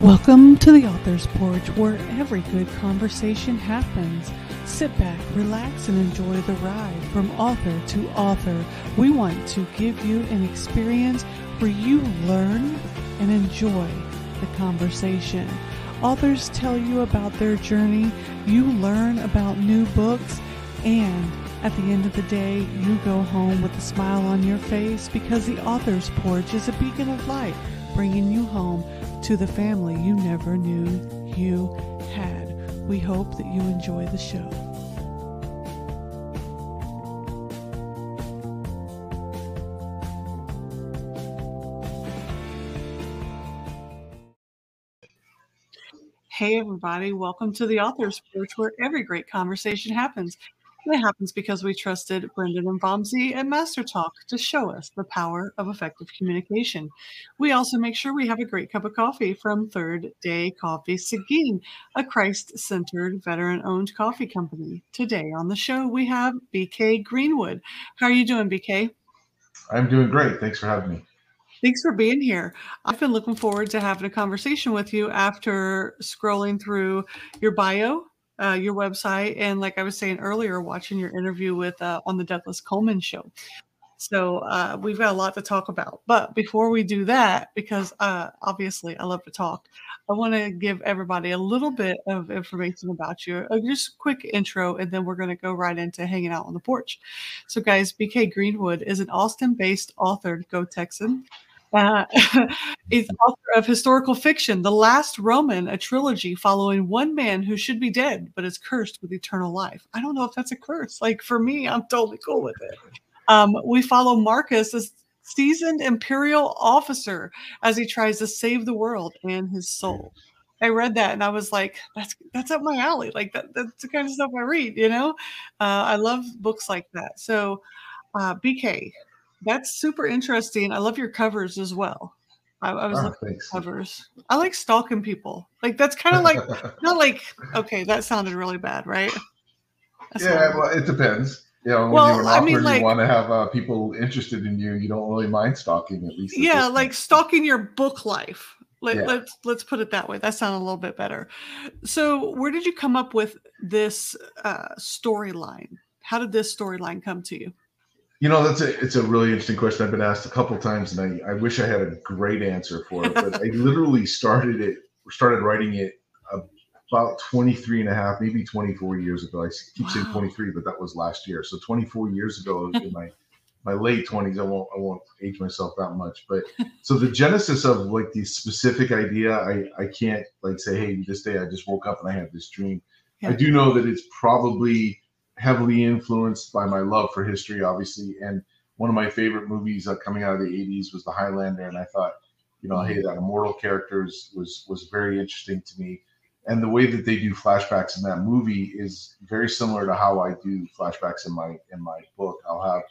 Welcome to the Author's Porch, where every good conversation happens. Sit back, relax, and enjoy the ride from author to author. We want to give you an experience where you learn and enjoy the conversation. Authors tell you about their journey, you learn about new books, and at the end of the day, you go home with a smile on your face because the Author's Porch is a beacon of light, bringing you home to the family you never knew you had. We hope that you enjoy the show. Hey, everybody, welcome to the Author's Porch, where every great conversation happens. It happens because we trusted Brendan and Vamsi at Master Talk to show us the power of effective communication. We also make sure we have a great cup of coffee from Third Day Coffee Seguin, a Christ centered, veteran owned coffee company. Today on the show, we have BK Greenwood. How are you doing, BK? I'm doing great. Thanks for having me. Thanks for being here. I've been looking forward to having a conversation with you after scrolling through your bio uh, your website and like i was saying earlier watching your interview with uh, on the douglas coleman show. So uh, we've got a lot to talk about. But before we do that because uh, obviously i love to talk i want to give everybody a little bit of information about you. Uh, just quick intro and then we're going to go right into hanging out on the porch. So guys bk greenwood is an austin based author go texan uh, is author of historical fiction, The Last Roman, a trilogy following one man who should be dead but is cursed with eternal life. I don't know if that's a curse. Like for me, I'm totally cool with it. Um, we follow Marcus, a seasoned imperial officer, as he tries to save the world and his soul. I read that and I was like, that's that's up my alley. Like that, that's the kind of stuff I read, you know? Uh, I love books like that. So, uh, BK, that's super interesting. I love your covers as well. I, I was oh, looking thanks. at covers. I like stalking people. Like that's kind of like not like okay, that sounded really bad, right? That's yeah, well, it depends. You know, when you're an author, I mean, like, you want to have uh, people interested in you. You don't really mind stalking, at least. At yeah, like stalking your book life. Let, yeah. Let's let's put it that way. That sounded a little bit better. So, where did you come up with this uh, storyline? How did this storyline come to you? You know, that's a it's a really interesting question. I've been asked a couple times, and I, I wish I had a great answer for it. But I literally started it, started writing it about 23 and a half, maybe 24 years ago. I keep wow. saying 23, but that was last year. So 24 years ago in my my late 20s. I won't I won't age myself that much. But so the genesis of like the specific idea, I I can't like say, hey, this day I just woke up and I had this dream. Yeah. I do know that it's probably heavily influenced by my love for history, obviously. And one of my favorite movies uh, coming out of the 80s was The Highlander. And I thought, you know, hey, that immortal characters was was very interesting to me. And the way that they do flashbacks in that movie is very similar to how I do flashbacks in my in my book. I'll have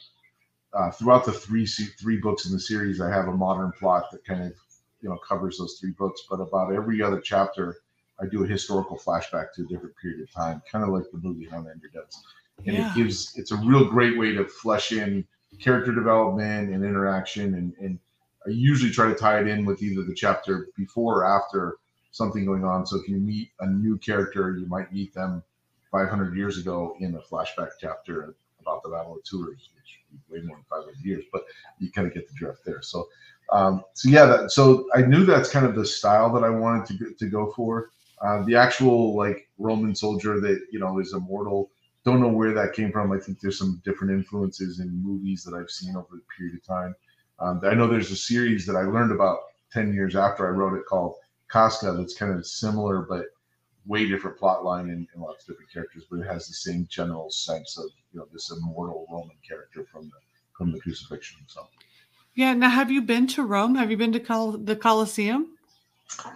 uh, throughout the three three books in the series, I have a modern plot that kind of you know covers those three books. But about every other chapter, I do a historical flashback to a different period of time, kind of like the movie Highlander does. And yeah. it gives it's a real great way to flesh in character development and interaction and, and I usually try to tie it in with either the chapter before or after something going on. So if you meet a new character, you might meet them 500 years ago in a flashback chapter about the Battle of Tours, which way more than 500 years, but you kind of get the drift there. So, um, so yeah, that, so I knew that's kind of the style that I wanted to to go for. Uh, the actual like Roman soldier that you know is immortal. Don't know where that came from. I think there's some different influences in movies that I've seen over the period of time. Um, I know there's a series that I learned about ten years after I wrote it called Casca that's kind of similar but way different plot line and, and lots of different characters, but it has the same general sense of you know this immortal Roman character from the from the crucifixion. So. Yeah. Now, have you been to Rome? Have you been to Col- the Colosseum?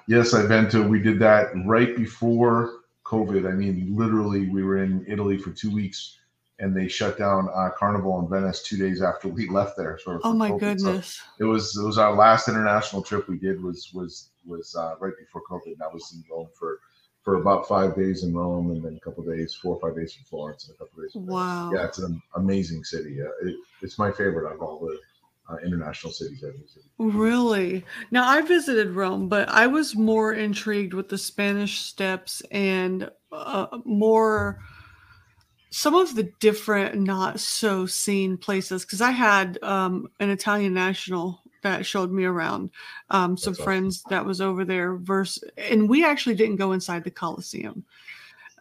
Yes, I've been to. We did that right before COVID. I mean, literally, we were in Italy for two weeks, and they shut down uh, Carnival in Venice two days after we left there. Sort of oh my COVID. goodness! So it was it was our last international trip we did was was was uh, right before COVID. And I was in Rome for for about five days in Rome, and then a couple days, four or five days in Florence, and a couple days. wow! Yeah, it's an amazing city. Uh, it, it's my favorite of all the uh, international cities. Really? Now I visited Rome, but I was more intrigued with the Spanish Steps and uh, more some of the different not so seen places because I had um, an Italian national that showed me around um, some That's friends awesome. that was over there versus and we actually didn't go inside the Colosseum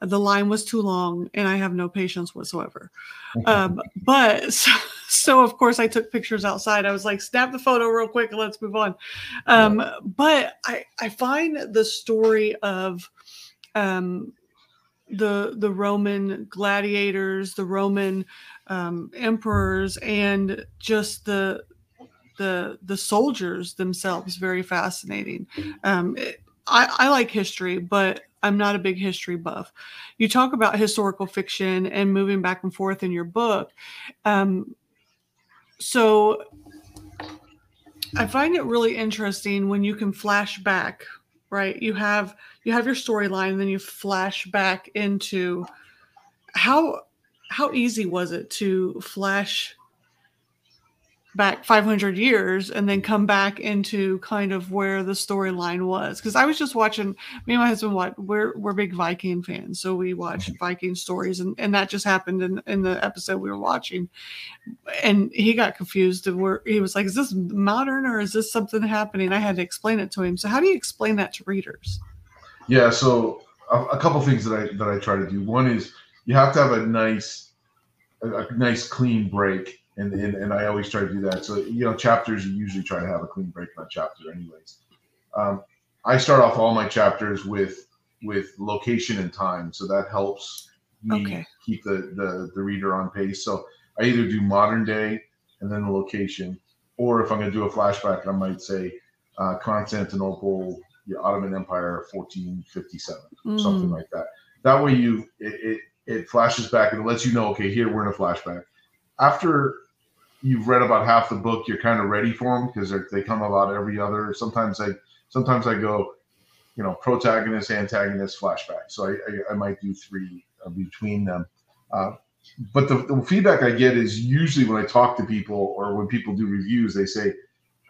the line was too long and i have no patience whatsoever. Um, but so, so, of course i took pictures outside. I was like snap the photo real quick and let's move on. Um, but i i find the story of um, the the roman gladiators the roman um, emperors and just the the the soldiers themselves very fascinating. Um, it, I, I like history, but I'm not a big history buff. You talk about historical fiction and moving back and forth in your book. Um, so I find it really interesting when you can flash back, right? You have you have your storyline, then you flash back into how how easy was it to flash back 500 years and then come back into kind of where the storyline was. Because i was just watching me and my husband what we're we're big viking fans so we watch mm-hmm. viking stories and and that just happened in in the episode we were watching. And he got confused and where he was like is this modern or is this something happening? I had to explain it to him. So how do you explain that to readers? Yeah so a, a couple things that i that i try to do. One is you have to have a nice a, a nice clean break and, and and I always try to do that. So you know, chapters you usually try to have a clean break on a chapter, anyways. Um, I start off all my chapters with with location and time, so that helps me okay. keep the, the the reader on pace. So I either do modern day and then the location, or if I'm going to do a flashback, I might say uh, Constantinople, the Ottoman Empire, 1457, mm. something like that. That way, you it, it it flashes back and it lets you know, okay, here we're in a flashback. After you've read about half the book, you're kind of ready for them because they come about every other. Sometimes I sometimes I go, you know, protagonist, antagonist, flashback. So I, I, I might do three uh, between them. Uh, but the, the, feedback I get is usually when I talk to people or when people do reviews, they say,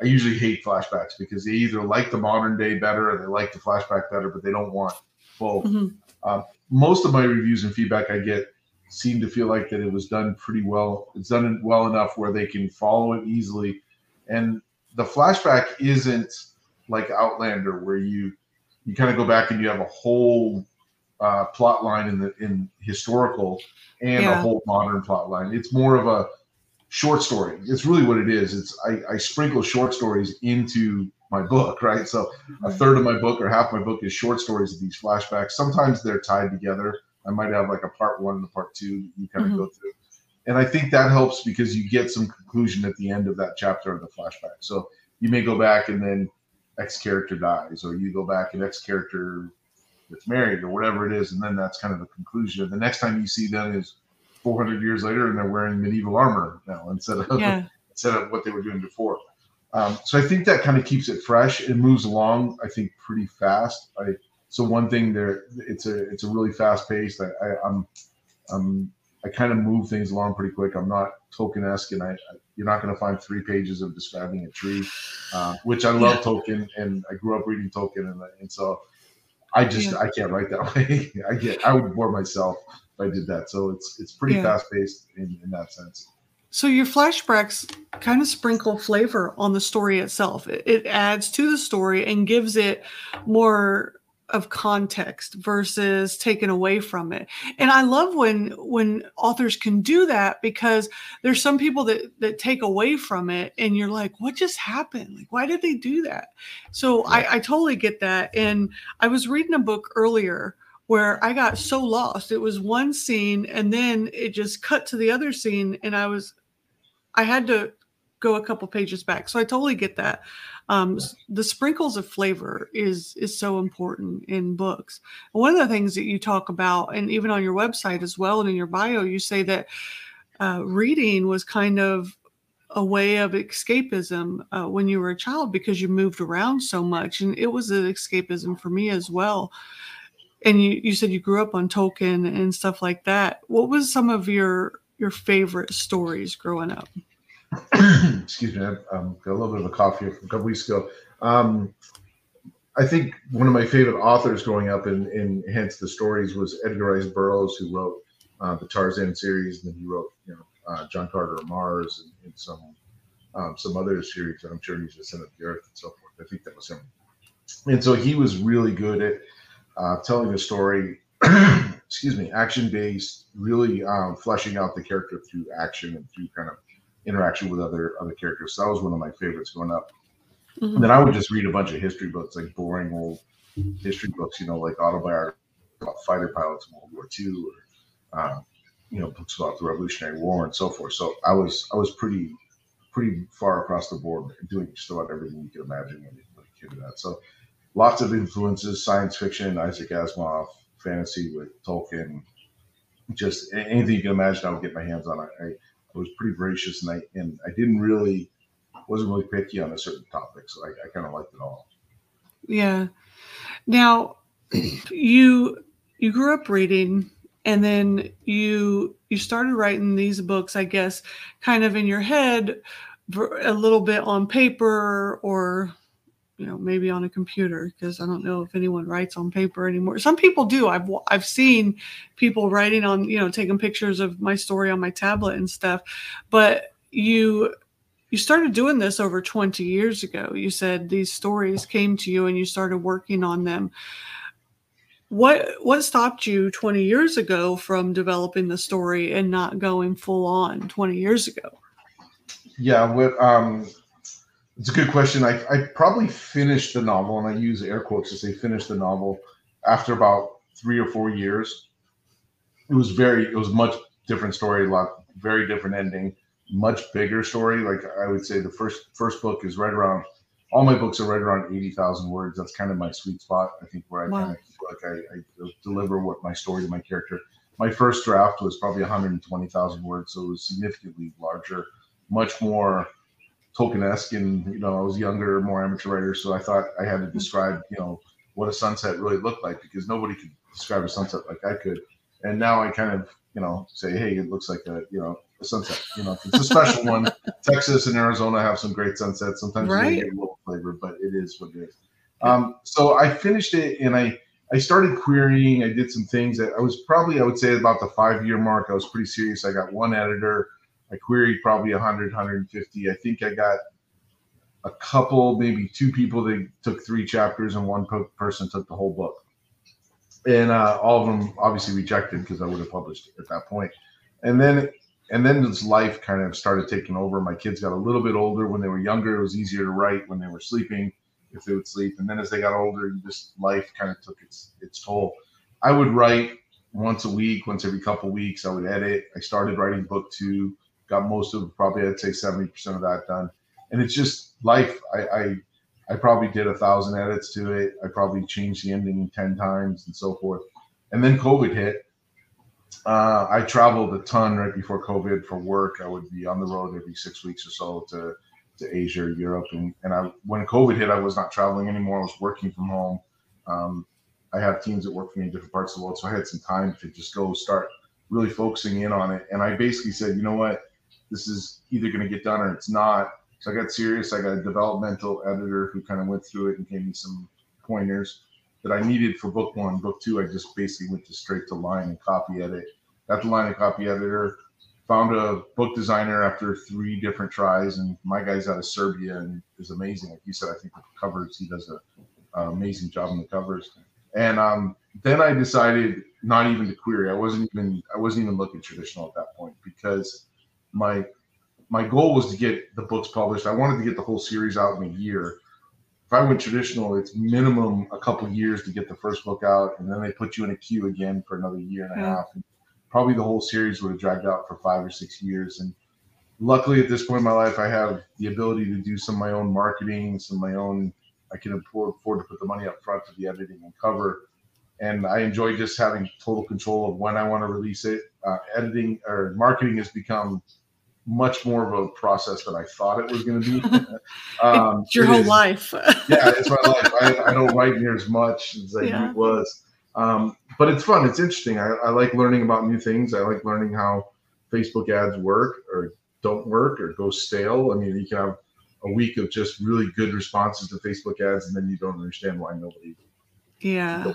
I usually hate flashbacks because they either like the modern day better or they like the flashback better, but they don't want both. Mm-hmm. Uh, most of my reviews and feedback I get seem to feel like that it was done pretty well. It's done well enough where they can follow it easily. And the flashback isn't like Outlander where you you kind of go back and you have a whole uh, plot line in the in historical and yeah. a whole modern plot line. It's more of a short story. It's really what it is. It's I, I sprinkle short stories into my book, right? So a mm-hmm. third of my book or half my book is short stories of these flashbacks. Sometimes they're tied together. I might have like a part one and a part two you kind of mm-hmm. go through. And I think that helps because you get some conclusion at the end of that chapter of the flashback. So you may go back and then X character dies, or you go back and X character gets married, or whatever it is, and then that's kind of the conclusion. The next time you see them is 400 years later, and they're wearing medieval armor now instead of yeah. instead of what they were doing before. Um, so I think that kind of keeps it fresh. It moves along, I think, pretty fast. I so one thing there, it's a it's a really fast paced. I, I am I'm, I'm I kind of move things along pretty quick. I'm not Tolkien esque, and I, I, you're not going to find three pages of describing a tree, uh, which I love yeah. Tolkien, and I grew up reading Tolkien, and, and so I just yeah. I can't write that way. I get I would bore myself if I did that. So it's it's pretty yeah. fast paced in, in that sense. So your flashbacks kind of sprinkle flavor on the story itself. It, it adds to the story and gives it more of context versus taken away from it. And i love when when authors can do that because there's some people that that take away from it and you're like what just happened? Like why did they do that? So. I, I totally get that. And i was reading a book earlier where i got so lost. It was one scene and then it just cut to the other scene and i was i had to go a couple pages back. So i totally get that um, the sprinkles of flavor is is so important in books. one of the things that you talk about, and even on your website as well, and in your bio, you say that uh, reading was kind of a way of escapism uh, when you were a child because you moved around so much, and it was an escapism for me as well. And you, you said you grew up on Tolkien and stuff like that. What was some of your your favorite stories growing up? excuse me, I um, got a little bit of a cough here from a couple weeks ago. Um, I think one of my favorite authors growing up in, in hence the stories was Edgar Rice Burroughs, who wrote uh, the Tarzan series, and then he wrote, you know, uh, John Carter of Mars and, and some um, some other series I'm sure he's just of the earth and so forth. I think that was him. And so he was really good at uh, telling a story, excuse me, action based, really um, fleshing out the character through action and through kind of interaction with other other characters. So that was one of my favorites growing up. Mm-hmm. Then I would just read a bunch of history books, like boring old history books, you know, like autobiography about fighter pilots in World War II, or uh, you know, books about the Revolutionary War and so forth. So I was I was pretty pretty far across the board doing just about everything you could imagine when you came to that. So lots of influences: science fiction, Isaac Asimov, fantasy with Tolkien, just anything you can imagine. I would get my hands on. I, I was pretty voracious, and I and I didn't really wasn't really picky on a certain topic, so I, I kind of liked it all. Yeah. Now, you you grew up reading, and then you you started writing these books, I guess, kind of in your head, a little bit on paper or you know maybe on a computer because i don't know if anyone writes on paper anymore some people do i've i've seen people writing on you know taking pictures of my story on my tablet and stuff but you you started doing this over 20 years ago. You said these stories came to you and you started working on them. What what stopped you 20 years ago from developing the story and not going full on 20 years ago? Yeah, what um it's a good question. I, I probably finished the novel, and I use air quotes to say finished the novel after about three or four years. It was very, it was much different story, a lot, very different ending much bigger story. Like I would say, the first first book is right around. All my books are right around eighty thousand words. That's kind of my sweet spot. I think where I wow. kind of like I, I, deliver what my story to my character. My first draft was probably one hundred and twenty thousand words, so it was significantly larger, much more Tolkien-esque. And you know, I was younger, more amateur writer, so I thought I had to describe, you know, what a sunset really looked like because nobody could describe a sunset like I could. And now I kind of, you know, say, hey, it looks like a, you know, a sunset. You know, it's a special one. Texas and Arizona have some great sunsets. Sometimes right. you get a little flavor, but it is what it is. Um, so I finished it and I I started querying. I did some things that I was probably I would say about the five year mark. I was pretty serious. I got one editor. I queried probably 100, 150. I think I got a couple, maybe two people that took three chapters, and one person took the whole book. And uh, all of them obviously rejected because I would have published at that point. And then and then this life kind of started taking over. My kids got a little bit older. When they were younger, it was easier to write when they were sleeping, if they would sleep. And then as they got older, this life kind of took its its toll. I would write once a week, once every couple weeks. I would edit. I started writing book two, got most of probably I'd say seventy percent of that done. And it's just life. I, I I probably did a thousand edits to it. I probably changed the ending ten times and so forth. And then COVID hit, uh, I traveled a ton right before COVID for work. I would be on the road every six weeks or so to, to Asia, Europe, and and I when COVID hit, I was not traveling anymore. I was working from home. Um, I have teams that work for me in different parts of the world, so I had some time to just go start really focusing in on it. And I basically said, you know what, this is either going to get done or it's not. So I got serious. I got a developmental editor who kind of went through it and gave me some pointers that I needed for book one. Book two, I just basically went to straight to line and copy edit. Got the line and copy editor. Found a book designer after three different tries, and my guy's out of Serbia and is amazing. Like you said, I think the covers he does an amazing job on the covers. And um, then I decided not even to query. I wasn't even I wasn't even looking traditional at that point because my my goal was to get the books published. I wanted to get the whole series out in a year if I went traditional, it's minimum a couple years to get the first book out, and then they put you in a queue again for another year and a yeah. half. And probably the whole series would have dragged out for five or six years. And luckily, at this point in my life, I have the ability to do some of my own marketing, some of my own. I can afford, afford to put the money up front for the editing and cover, and I enjoy just having total control of when I want to release it. Uh, editing or marketing has become much more of a process than I thought it was going to be. Um, it's your whole is, life. yeah, it's my life. I, I, don't write near as much as I yeah. was. Um, but it's fun. It's interesting. I, I, like learning about new things. I like learning how Facebook ads work or don't work or go stale. I mean, you can have a week of just really good responses to Facebook ads, and then you don't understand why nobody. Yeah.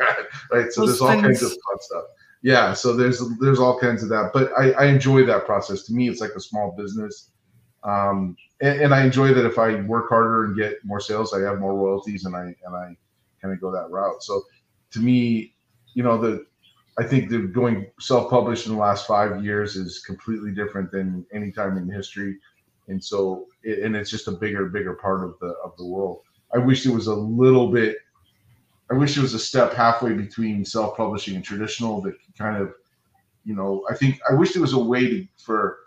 right. So there's all kinds of fun stuff. Yeah. So there's there's all kinds of that, but I, I enjoy that process. To me, it's like a small business. Um, and, and I enjoy that if I work harder and get more sales, I have more royalties, and I and I kind of go that route. So to me, you know, the I think the going self-published in the last five years is completely different than any time in history, and so it, and it's just a bigger, bigger part of the of the world. I wish it was a little bit. I wish it was a step halfway between self-publishing and traditional that kind of, you know, I think I wish there was a way to, for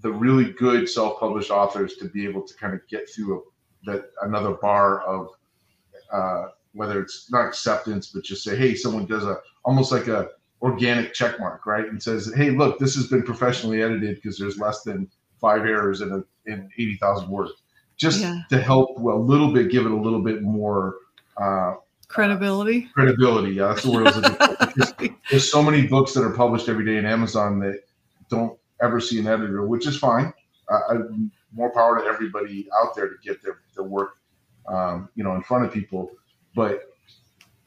the really good self-published authors to be able to kind of get through a, that another bar of uh, whether it's not acceptance, but just say, hey, someone does a almost like a organic check mark, right? And says, hey, look, this has been professionally edited because there's less than five errors in a in 80,000 words. Just yeah. to help a little bit, give it a little bit more uh, credibility. Credibility, yeah, that's the word. there's so many books that are published every day in Amazon that don't ever see an editor, which is fine. Uh, I, more power to everybody out there to get their, their work, um, you know, in front of people. But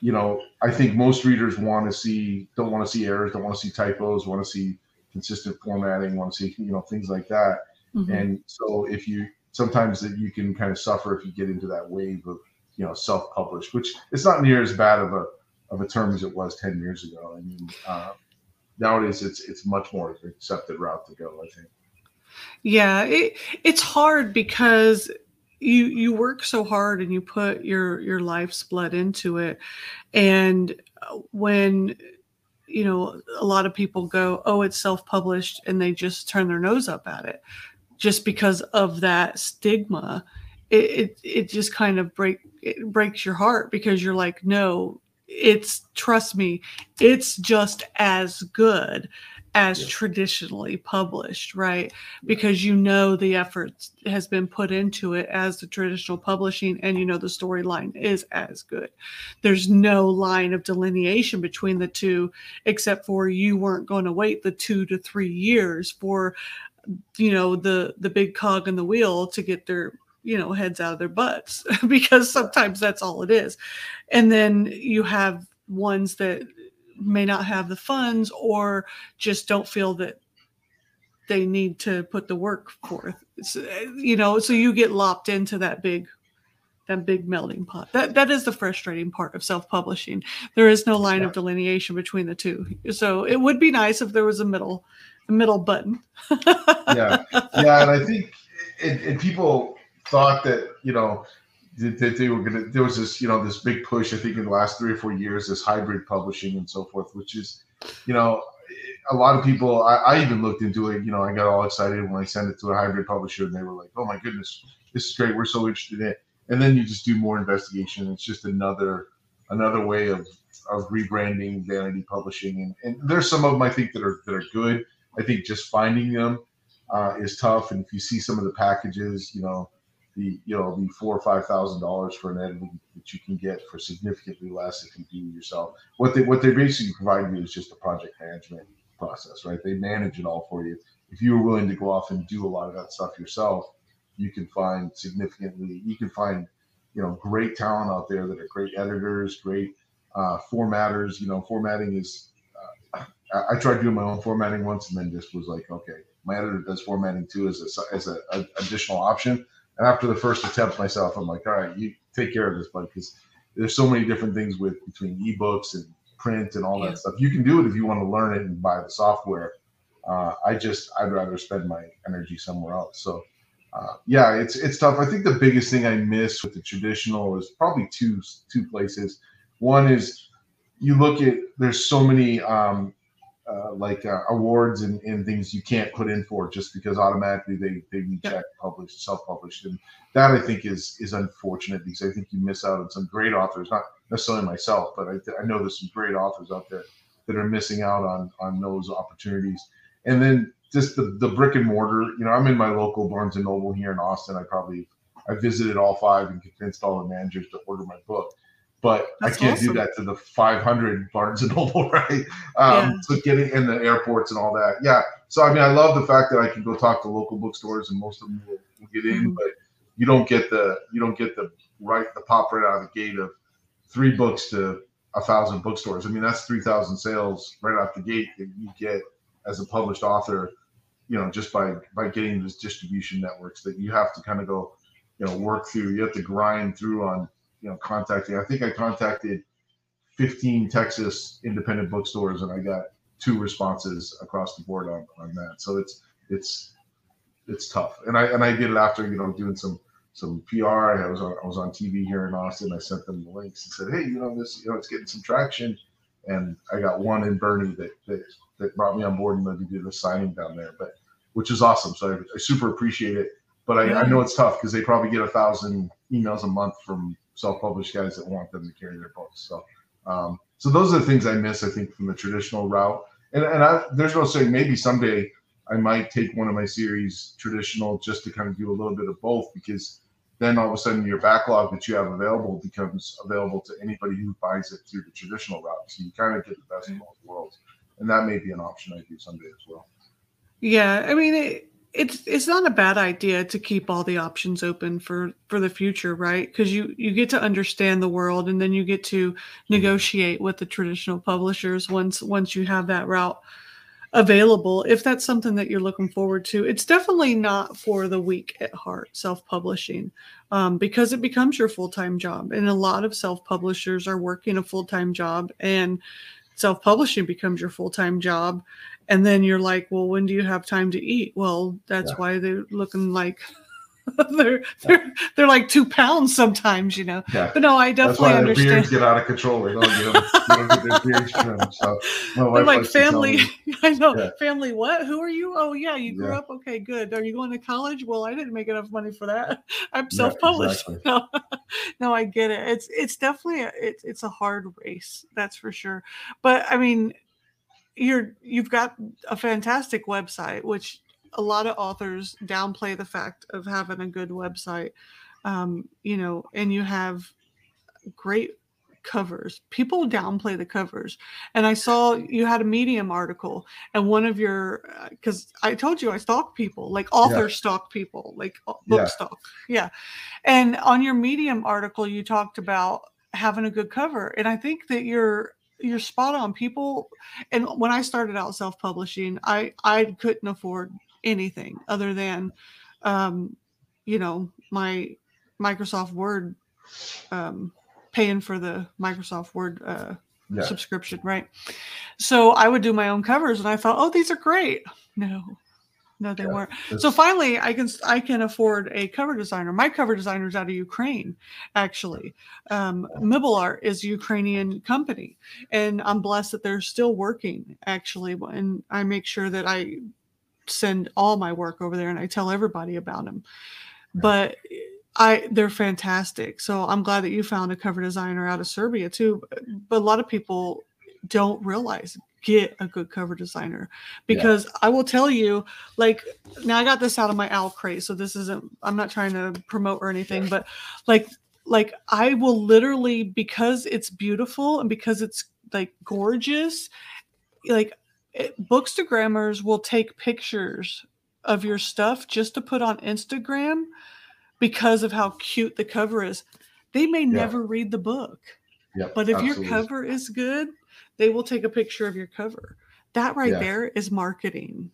you know, I think most readers want to see, don't want to see errors, don't want to see typos, want to see consistent formatting, want to see, you know, things like that. Mm-hmm. And so if you, sometimes that you can kind of suffer if you get into that wave of, you know, self-published, which it's not near as bad of a, of a term as it was 10 years ago. I mean, uh, nowadays it's, it's much more accepted route to go, I think. Yeah, it, it's hard because you you work so hard and you put your your life's blood into it and uh, when you know a lot of people go oh it's self-published and they just turn their nose up at it just because of that stigma it it, it just kind of break it breaks your heart because you're like no it's trust me it's just as good as yeah. traditionally published, right? Because you know the effort has been put into it as the traditional publishing, and you know the storyline is as good. There's no line of delineation between the two, except for you weren't going to wait the two to three years for, you know, the the big cog in the wheel to get their you know heads out of their butts because sometimes that's all it is and then you have ones that may not have the funds or just don't feel that they need to put the work forth. So, you know, so you get lopped into that big that big melting pot. That that is the frustrating part of self-publishing. There is no line yeah. of delineation between the two. So it would be nice if there was a middle a middle button. yeah. Yeah, and I think and, and people thought that, you know, that they were to there was this you know this big push i think in the last three or four years this hybrid publishing and so forth which is you know a lot of people I, I, even looked into it you know i got all excited when i sent it to a hybrid publisher and they were like oh my goodness this is great we're so interested in it. And then you just do more investigation it's just another another way of of rebranding vanity publishing and, and there's some of them i think that are that are good. I think just finding them uh, is tough and if you see some of the packages you know the you know the four or five thousand dollars for an editing that you can get for significantly less if you do it yourself. What they what they basically provide you is just a project management process, right? They manage it all for you. If you were willing to go off and do a lot of that stuff yourself, you can find significantly you can find you know great talent out there that are great editors, great uh, formatters. You know, formatting is. Uh, I, I tried doing my own formatting once and then just was like, okay, my editor does formatting too as a as a, a additional option and after the first attempt myself, I'm like, all right, you take care of this, bud, because there's so many different things with between ebooks and print and all yeah. that stuff. You can do it if you want to learn it and buy the software. Uh, I just I'd rather spend my energy somewhere else. So uh, yeah, it's it's tough. I think the biggest thing I miss with the traditional is probably two two places. One is you look at there's so many um, uh, like uh, awards and, and things you can't put in for just because automatically they they reject published self-published. And that I think is is unfortunate because I think you miss out on some great authors not necessarily myself but I, I know there's some great authors out there that are missing out on on those opportunities. And then just the, the brick and mortar you know I'm in my local Barnes and Noble here in Austin. I probably I visited all five and convinced all the managers to order my book but That's I can't awesome. do that to the 500 Barnes and Noble, right? Um, yeah. So getting in the airports and all that, yeah. So I mean, I love the fact that I can go talk to local bookstores, and most of them will, will get in, mm-hmm. but you don't get the you don't get the right the pop right out of the gate of three books to a thousand bookstores. I mean, that's three thousand sales right out the gate that you get as a published author. You know, just by by getting those distribution networks that you have to kind of go, you know, work through. You have to grind through on you know contacting. I think I contacted 15 Texas independent bookstores, and I got two responses across the board on, on that. So it's it's it's tough. And I and I did it after you know doing some some PR. I was on I was on TV here in Austin. I sent them the links and said, hey, you know this, you know, it's getting some traction. And I got one in Boerne that that, that brought me on board and let me do the signing down there. But which is awesome. So I, I super appreciate it. But I, I know it's tough because they probably get a thousand emails a month from self-published guys that want them to carry their books. So um, so those are the things I miss, I think, from the traditional route. And and I, there's no saying maybe someday I might take one of my series traditional just to kind of do a little bit of both because then all of a sudden your backlog that you have available becomes available to anybody who buys it through the traditional route. So you kind of get the best of both worlds. And that may be an option I do someday as well. Yeah. I mean, it, it's it's not a bad idea to keep all the options open for for the future right? Because you you get to understand the world and then you get to negotiate with the traditional publishers once once you have that route available if that's something that you're looking forward to. It's definitely not for the weak at heart self-publishing um, because it becomes your full-time job. And a lot of self-publishers are working a full-time job and self-publishing becomes your full-time job and then you're like well when do you have time to eat well that's yeah. why they're looking like they're they're they're like two pounds sometimes, you know. Yeah. But no, I definitely That's why understand. Beards get out of control. They don't, get, them, they don't get their beards trimmed. So they're like family. I know yeah. family. What? Who are you? Oh yeah, you grew yeah. up. Okay, good. Are you going to college? Well, I didn't make enough money for that. I'm self-published. Exactly. No, no, I get it. It's it's definitely a, it's it's a hard race. That's for sure. But I mean, you're you've got a fantastic website, which a lot of authors downplay the fact of having a good website. Um, you know, and you have great covers. People downplay the covers. And I saw you had a Medium article, and one of your, because uh, I told you I stalk people, like author yeah. stalk people, like uh, book yeah. stalk. Yeah. And on your Medium article, you talked about having a good cover. And I think that you're you're spot on people and when i started out self-publishing i i couldn't afford anything other than um you know my microsoft word um paying for the microsoft word uh yeah. subscription right? So i would do my own covers and i thought oh these are great. No no they yeah, weren't. so finally i can i can afford a cover designer. My cover designer is out of ukraine actually. Um, MiblArt is a ukrainian company and i'm blessed that they're still working actually and i make sure that i send all my work over there and i tell everybody about them but I they're fantastic. So I'm glad that you found a cover designer out of Serbia too. But a lot of people don't realize get a good cover designer because yeah. I will tell you, like, now I got this out of my owl crate, so this isn't. I'm not trying to promote or anything, yeah. but like, like I will literally because it's beautiful and because it's like gorgeous, like it, bookstagrammers will take pictures of your stuff just to put on Instagram because of how cute the cover is. They may yeah. never read the book. Yep, but if absolutely. your cover is good, they will take a picture of your cover. That right yeah. there is marketing.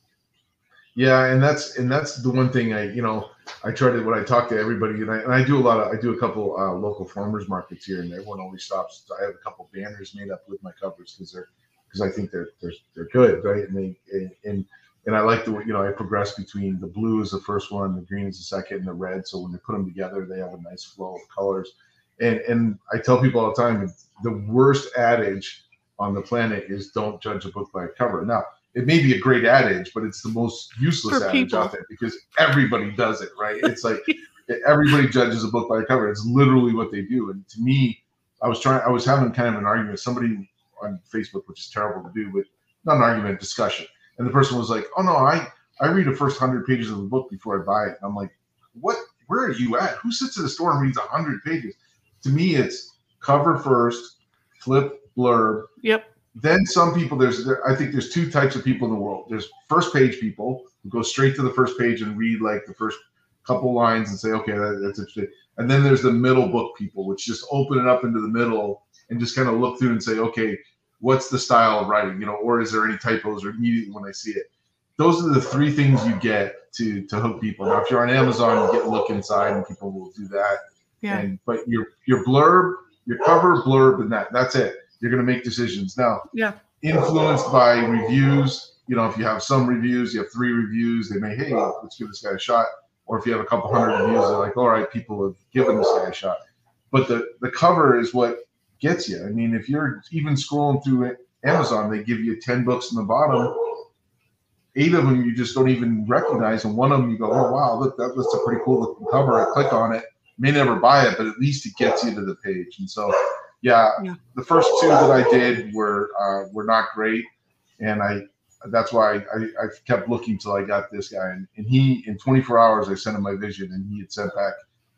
Yeah, and that's and that's the one thing I you know I try to when I talk to everybody and I, and I do a lot of I do a couple uh, local farmers markets here and everyone always stops. I have a couple banners made up with my covers because they're because I think they're they're they're good right and they and, and I like the you know I progress between the blue is the first one, the green is the second, and the red. So when they put them together, they have a nice flow of colors. And and I tell people all the time the worst adage on the planet is don't judge a book by a cover. Now, it may be a great adage, but it's the most useless For adage people. out there because everybody does it, right? It's like everybody judges a book by a cover. It's literally what they do. And to me, I was trying, I was having kind of an argument somebody on Facebook, which is terrible to do, but not an argument, discussion. And the person was like, "Oh no, I I read the first hundred pages of the book before I buy it." And I'm like, "What? Where are you at? Who sits in the store and reads hundred pages?" To me, it's cover first, flip blurb. Yep. then some people there's there, I think there's two types of people in the world. There's first page people who go straight to the first page and read like the first couple lines and say, okay, that, that's interesting. And then there's the middle book people, which just open it up into the middle and just kind of look through and say, okay, what's the style of writing, you know, or is there any typos or immediately when I see it. Those are the three things you get to to hook people. Now, if you're on Amazon, you get look inside, and people will do that. Yeah. And but your your blurb, your cover, blurb, and that that's it. You're gonna make decisions now. Yeah. Influenced by reviews, you know, if you have some reviews, you have three reviews, they may, hey, let's give this guy a shot. Or if you have a couple hundred reviews, they're like, all right, people have given this guy a shot. But the the cover is what gets you. I mean, if you're even scrolling through Amazon, they give you 10 books in the bottom. Eight of them you just don't even recognize, and one of them you go, "Oh wow, look, that, that's a pretty cool looking cover." I click on it, may never buy it, but at least it gets you to the page. And so, yeah, Yeah. the first two that I did were uh, were not great, and I that's why I, I kept looking till I got this guy, and, and he in 24 hours I sent him my vision, and he had sent back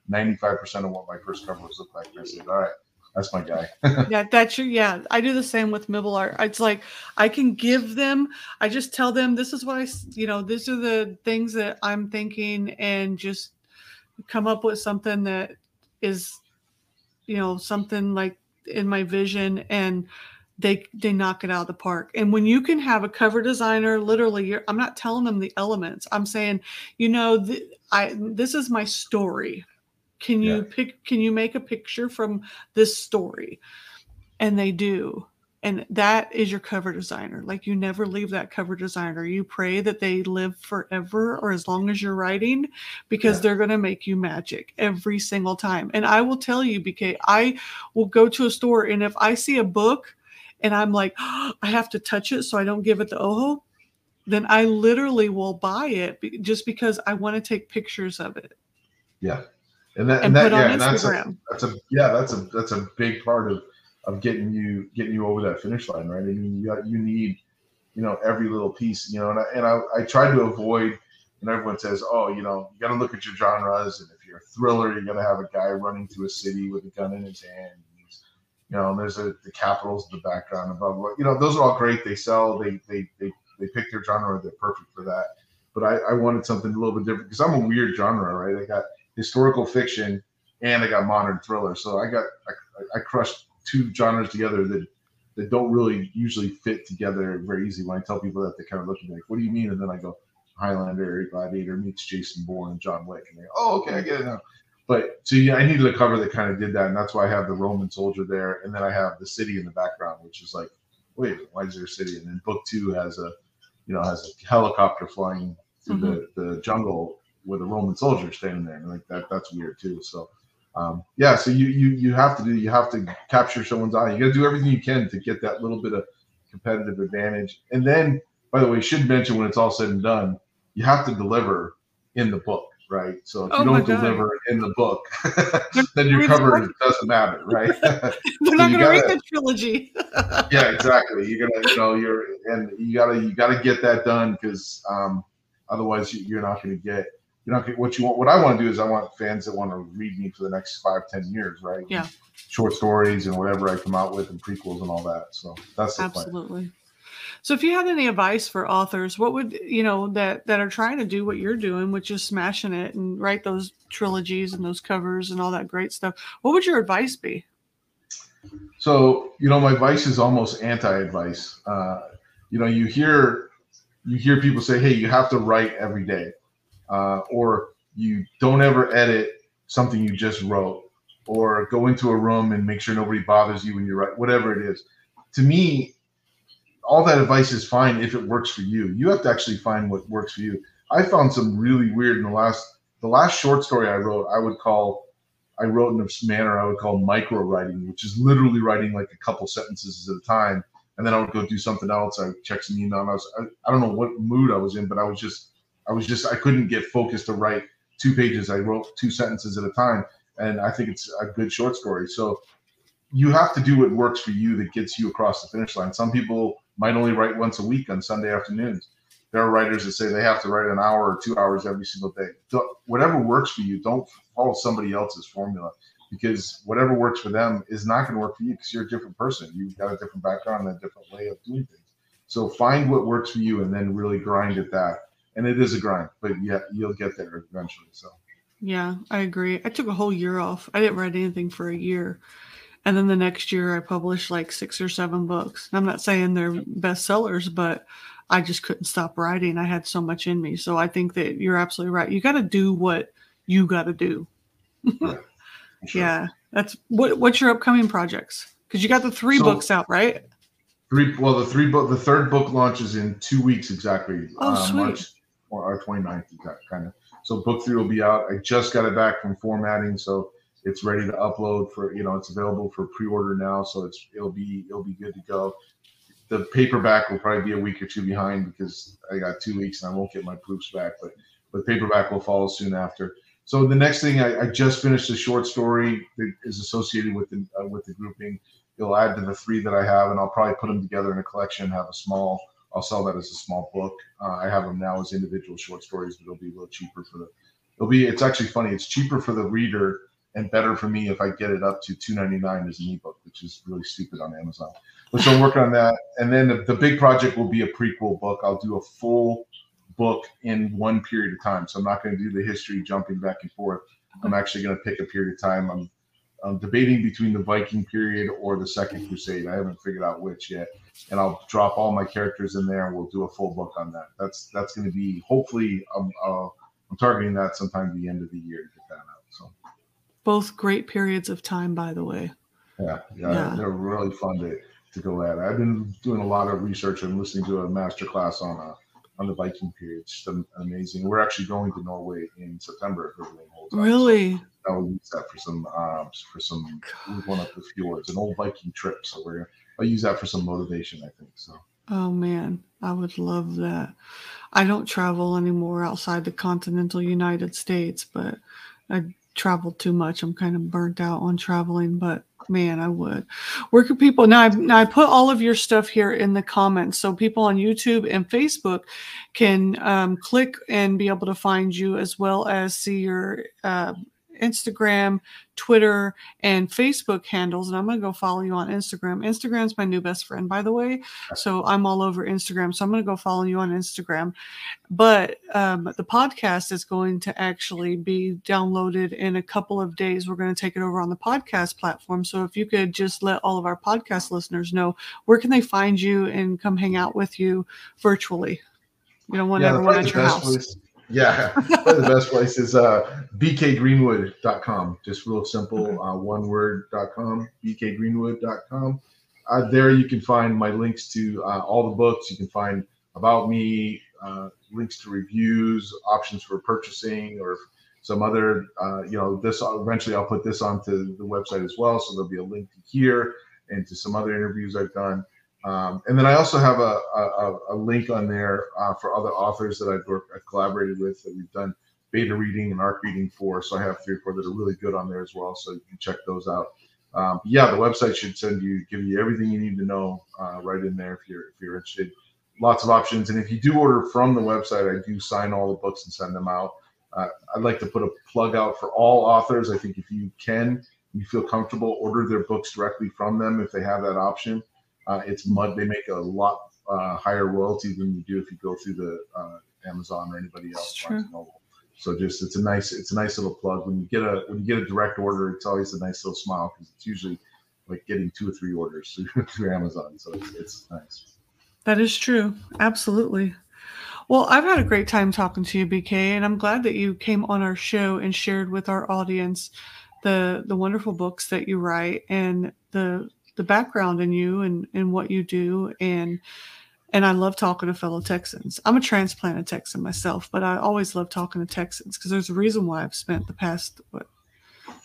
95% of what my first covers looked like. And I said, "All right, that's my guy." yeah, that's your yeah. I do the same with MiblArt. It's like I can give them. I just tell them this is what I you know, these are the things that I'm thinking, and just come up with something that is, you know, something like in my vision, and they they knock it out of the park. And when you can have a cover designer, literally, you're, I'm not telling them the elements. I'm saying, you know, th- I this is my story. Can you Yeah. pick? Can you make a picture from this story? and they do and that is your cover designer like you never leave that cover designer you pray that they live forever or as long as you're writing because Yeah. they're going to make you magic every single time and i will tell you bk i will go to a store and if i see a book and i'm like i have to touch it so i don't give it the oho then i literally will buy it just because i want to take pictures of it Yeah, and that and and, that yeah, and that's a, that's a yeah, that's a that's a big part of of getting you getting you over that finish line, right? I mean, you got, you need you know every little piece, you know, and I, and I I try to avoid. And everyone says, oh, you know, you got to look at your genres, and if you're a thriller, you're gonna have a guy running through a city with a gun in his hand. You know, and there's a, the capitals in the background above. What you know, those are all great. They sell. They they they they pick their genre. They're perfect for that. But I, I wanted something a little bit different because I'm a weird genre, right? I got historical fiction and I got modern thriller. So I got I, I crushed two genres together that that don't really usually fit together very easy. When I tell people that, they kind of look at me like, "What do you mean?" And then I go, "Highlander, Gladiator meets Jason Bourne and John Wick," and they go, "Oh, okay, I get it now." But so yeah, I needed a cover that kind of did that, and that's why I have the Roman soldier there, and then I have the city in the background, which is like, wait, why is there a city? And then book two has a, you know, has a helicopter flying through mm-hmm. the, the jungle with a Roman soldier standing there, and like that, that's weird too. So, um, yeah, so you you you have to do, you have to capture someone's eye. You got to do everything you can to get that little bit of competitive advantage. And then, by the way, should mention when it's all said and done, you have to deliver in the book, right? So if Oh you don't deliver in the book, then your Read the cover doesn't matter, right? they're not going to read the trilogy yeah, exactly. You're gonna, you know, you're and you gotta you gotta get that done because um, otherwise you, you're not gonna get you're not what you want. What I want to do is I want fans that want to read me for the next five, ten years, right? Yeah. Short stories and whatever I come out with and prequels and all that. So that's the plan. Absolutely. So if you had any advice for authors, what would you know that that are trying to do what you're doing, which is smashing it and write those trilogies and those covers and all that great stuff? What would your advice be? So you know, my advice is almost anti-advice. Uh, you know, you hear you hear people say, "Hey, you have to write every day," uh, or you don't ever edit something you just wrote, or go into a room and make sure nobody bothers you when you write. Whatever it is, to me, all that advice is fine if it works for you. You have to actually find what works for you. I found some really weird in the last the last short story I wrote. I would call I wrote in a manner I would call micro writing, which is literally writing like a couple sentences at a time. And then I would go do something else. I would check some email. I was, I, I don't know what mood I was in, but I was just, I was just, I couldn't get focused to write two pages. I wrote two sentences at a time. And I think it's a good short story. So you have to do what works for you that gets you across the finish line. Some people might only write once a week on Sunday afternoons. There are writers that say they have to write an hour or two hours every single day. Don't- whatever works for you, don't follow somebody else's formula because whatever works for them is not going to work for you because you're a different person. You've got a different background and a different way of doing things. So find what works for you and then really grind at that. And it is a grind, but yeah, you'll get there eventually. So yeah, I agree. I took a whole year off. I didn't write anything for a year. And then the next year I published like six or seven books. I'm not saying they're bestsellers, but I just couldn't stop writing. I had so much in me. So I think that you're absolutely right. You got to do what you got to do. sure. Yeah. That's what what's your upcoming projects? Cuz you got the 3 so, books out, right? Three well the three book the third book launches in 2 weeks exactly. Oh, uh, sweet. March or our 29th kind of. So book 3 will be out. I just got it back from formatting so it's ready to upload for you know it's available for pre-order now so it's it'll be it'll be good to go the paperback will probably be a week or two behind because I got two weeks and I won't get my proofs back, but but paperback will follow soon after. So the next thing I, I just finished a short story that is associated with the uh, with the grouping. It'll add to the three that I have, and I'll probably put them together in a collection. Have a small. I'll sell that as a small book. Uh, I have them now as individual short stories, but it'll be a little cheaper for the. It'll be. It's actually funny. It's cheaper for the reader and better for me if I get it up to two ninety nine as an ebook, which is really stupid on Amazon But so I'm working on that. And then the, the, big project will be a prequel book. I'll do a full book in one period of time. So I'm not going to do the history jumping back and forth. I'm actually going to pick a period of time. I'm, I'm debating between the Viking period or the Second Crusade. I haven't figured out which yet. And I'll drop all my characters in there, and we'll do a full book on that. That's that's going to be hopefully. Um, uh, I'm targeting that sometime the end of the year to get that out. So, both great periods of time, by the way. Yeah, yeah, yeah. they're really fun to to go at. I've been doing a lot of research and listening to a master class on a uh, on the Viking period. It's just amazing. We're actually going to Norway in September if everything holds. Really? I will use that for some um, for some one up the fjords, an old Viking trip. So we're I'll use that for some motivation. I think so. Oh man, I would love that. I don't travel anymore outside the continental United States, but I travel too much. I'm kind of burnt out on traveling, but man, I would. Where could people now? I, now I put all of your stuff here in the comments, so people on YouTube and Facebook can um, click and be able to find you as well as see your uh, Instagram, Twitter, and Facebook handles. And I'm going to go follow you on Instagram. Instagram's my new best friend, by the way. So I'm all over Instagram. So I'm going to go follow you on Instagram. But um, the podcast is going to actually be downloaded in a couple of days. We're going to take it over on the podcast platform. So if you could just let all of our podcast listeners know where can they find you and come hang out with you virtually. You don't want yeah, everyone at your house. Place yeah, the best place is uh, bkgreenwood.com. Just real simple, uh, one word.com, bkgreenwood.com. Uh, there you can find my links to uh, all the books. You can find about me, uh, links to reviews, options for purchasing, or some other, uh, you know, this eventually I'll put this onto the website as well. So there'll be a link to here and to some other interviews I've done. Um, and then I also have a, a, a link on there uh, for other authors that I've, worked, I've collaborated with that we've done beta reading and arc reading for. So I have three or four that are really good on there as well. So you can check those out. Um, yeah, the website should send you, give you everything you need to know uh, right in there if you're if you're interested. Lots of options, and if you do order from the website, I do sign all the books and send them out. Uh, I'd like to put a plug out for all authors. I think if you can, you feel comfortable, order their books directly from them if they have that option. Uh, it's mud. They make a lot uh, higher royalty than you do if you go through the uh, Amazon or anybody else. So just it's a nice it's a nice little plug. When you get a when you get a direct order, it's always a nice little smile because it's usually like getting two or three orders through, through Amazon. So it's, it's nice. That is true. Absolutely. Well, I've had a great time talking to you, BK, and I'm glad that you came on our show and shared with our audience the the wonderful books that you write and the the background in you and and what you do and and I love talking to fellow Texans. I'm a transplanted Texan myself, but I always love talking to Texans because there's a reason why I've spent the past what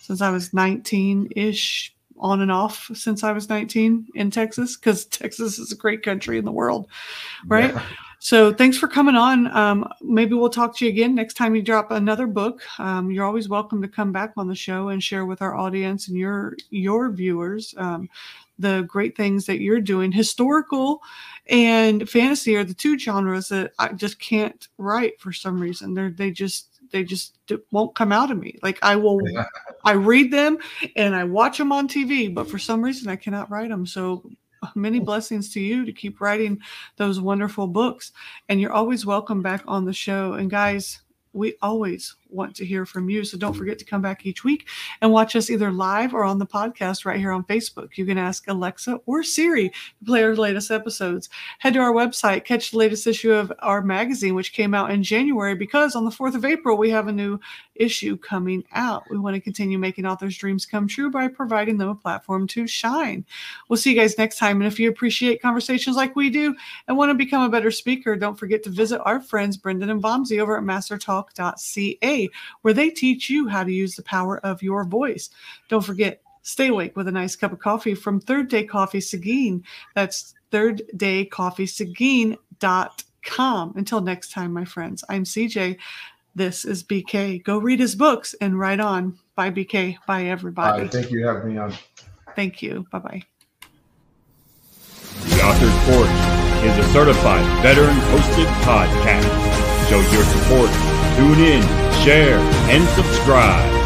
since I was 19 ish on and off since I was 19 in Texas because Texas is a great country in the world, right? Yeah. So thanks for coming on. Um, maybe we'll talk to you again next time you drop another book. Um, you're always welcome to come back on the show and share with our audience and your your viewers um, the great things that you're doing. Historical and fantasy are the two genres that I just can't write for some reason. They're they just they just won't come out of me. Like I will, I read them and I watch them on TV, but for some reason I cannot write them. So many blessings to you to keep writing those wonderful books. And you're always welcome back on the show. And guys, we always want to hear from you. So don't forget to come back each week and watch us either live or on the podcast right here on Facebook. You can ask Alexa or Siri to play our latest episodes. Head to our website, catch the latest issue of our magazine, which came out in January, because on the 4th of April, we have a new issue coming out. We want to continue making authors' dreams come true by providing them a platform to shine. We'll see you guys next time. And if you appreciate conversations like we do and want to become a better speaker, don't forget to visit our friends Brendan and Bomsey over at mastertalk.ca where they teach you how to use the power of your voice. Don't forget, stay awake with a nice cup of coffee from Third Day Coffee Seguin. That's third day thirddaycoffeeseguin.com. Until next time, my friends, I'm CJ. This is BK. Go read his books and write on. Bye, BK. Bye, everybody. thank you for having me on. Thank you. Bye bye. The Author's Porch is a certified veteran hosted podcast. Show your support Tune in, share, and subscribe.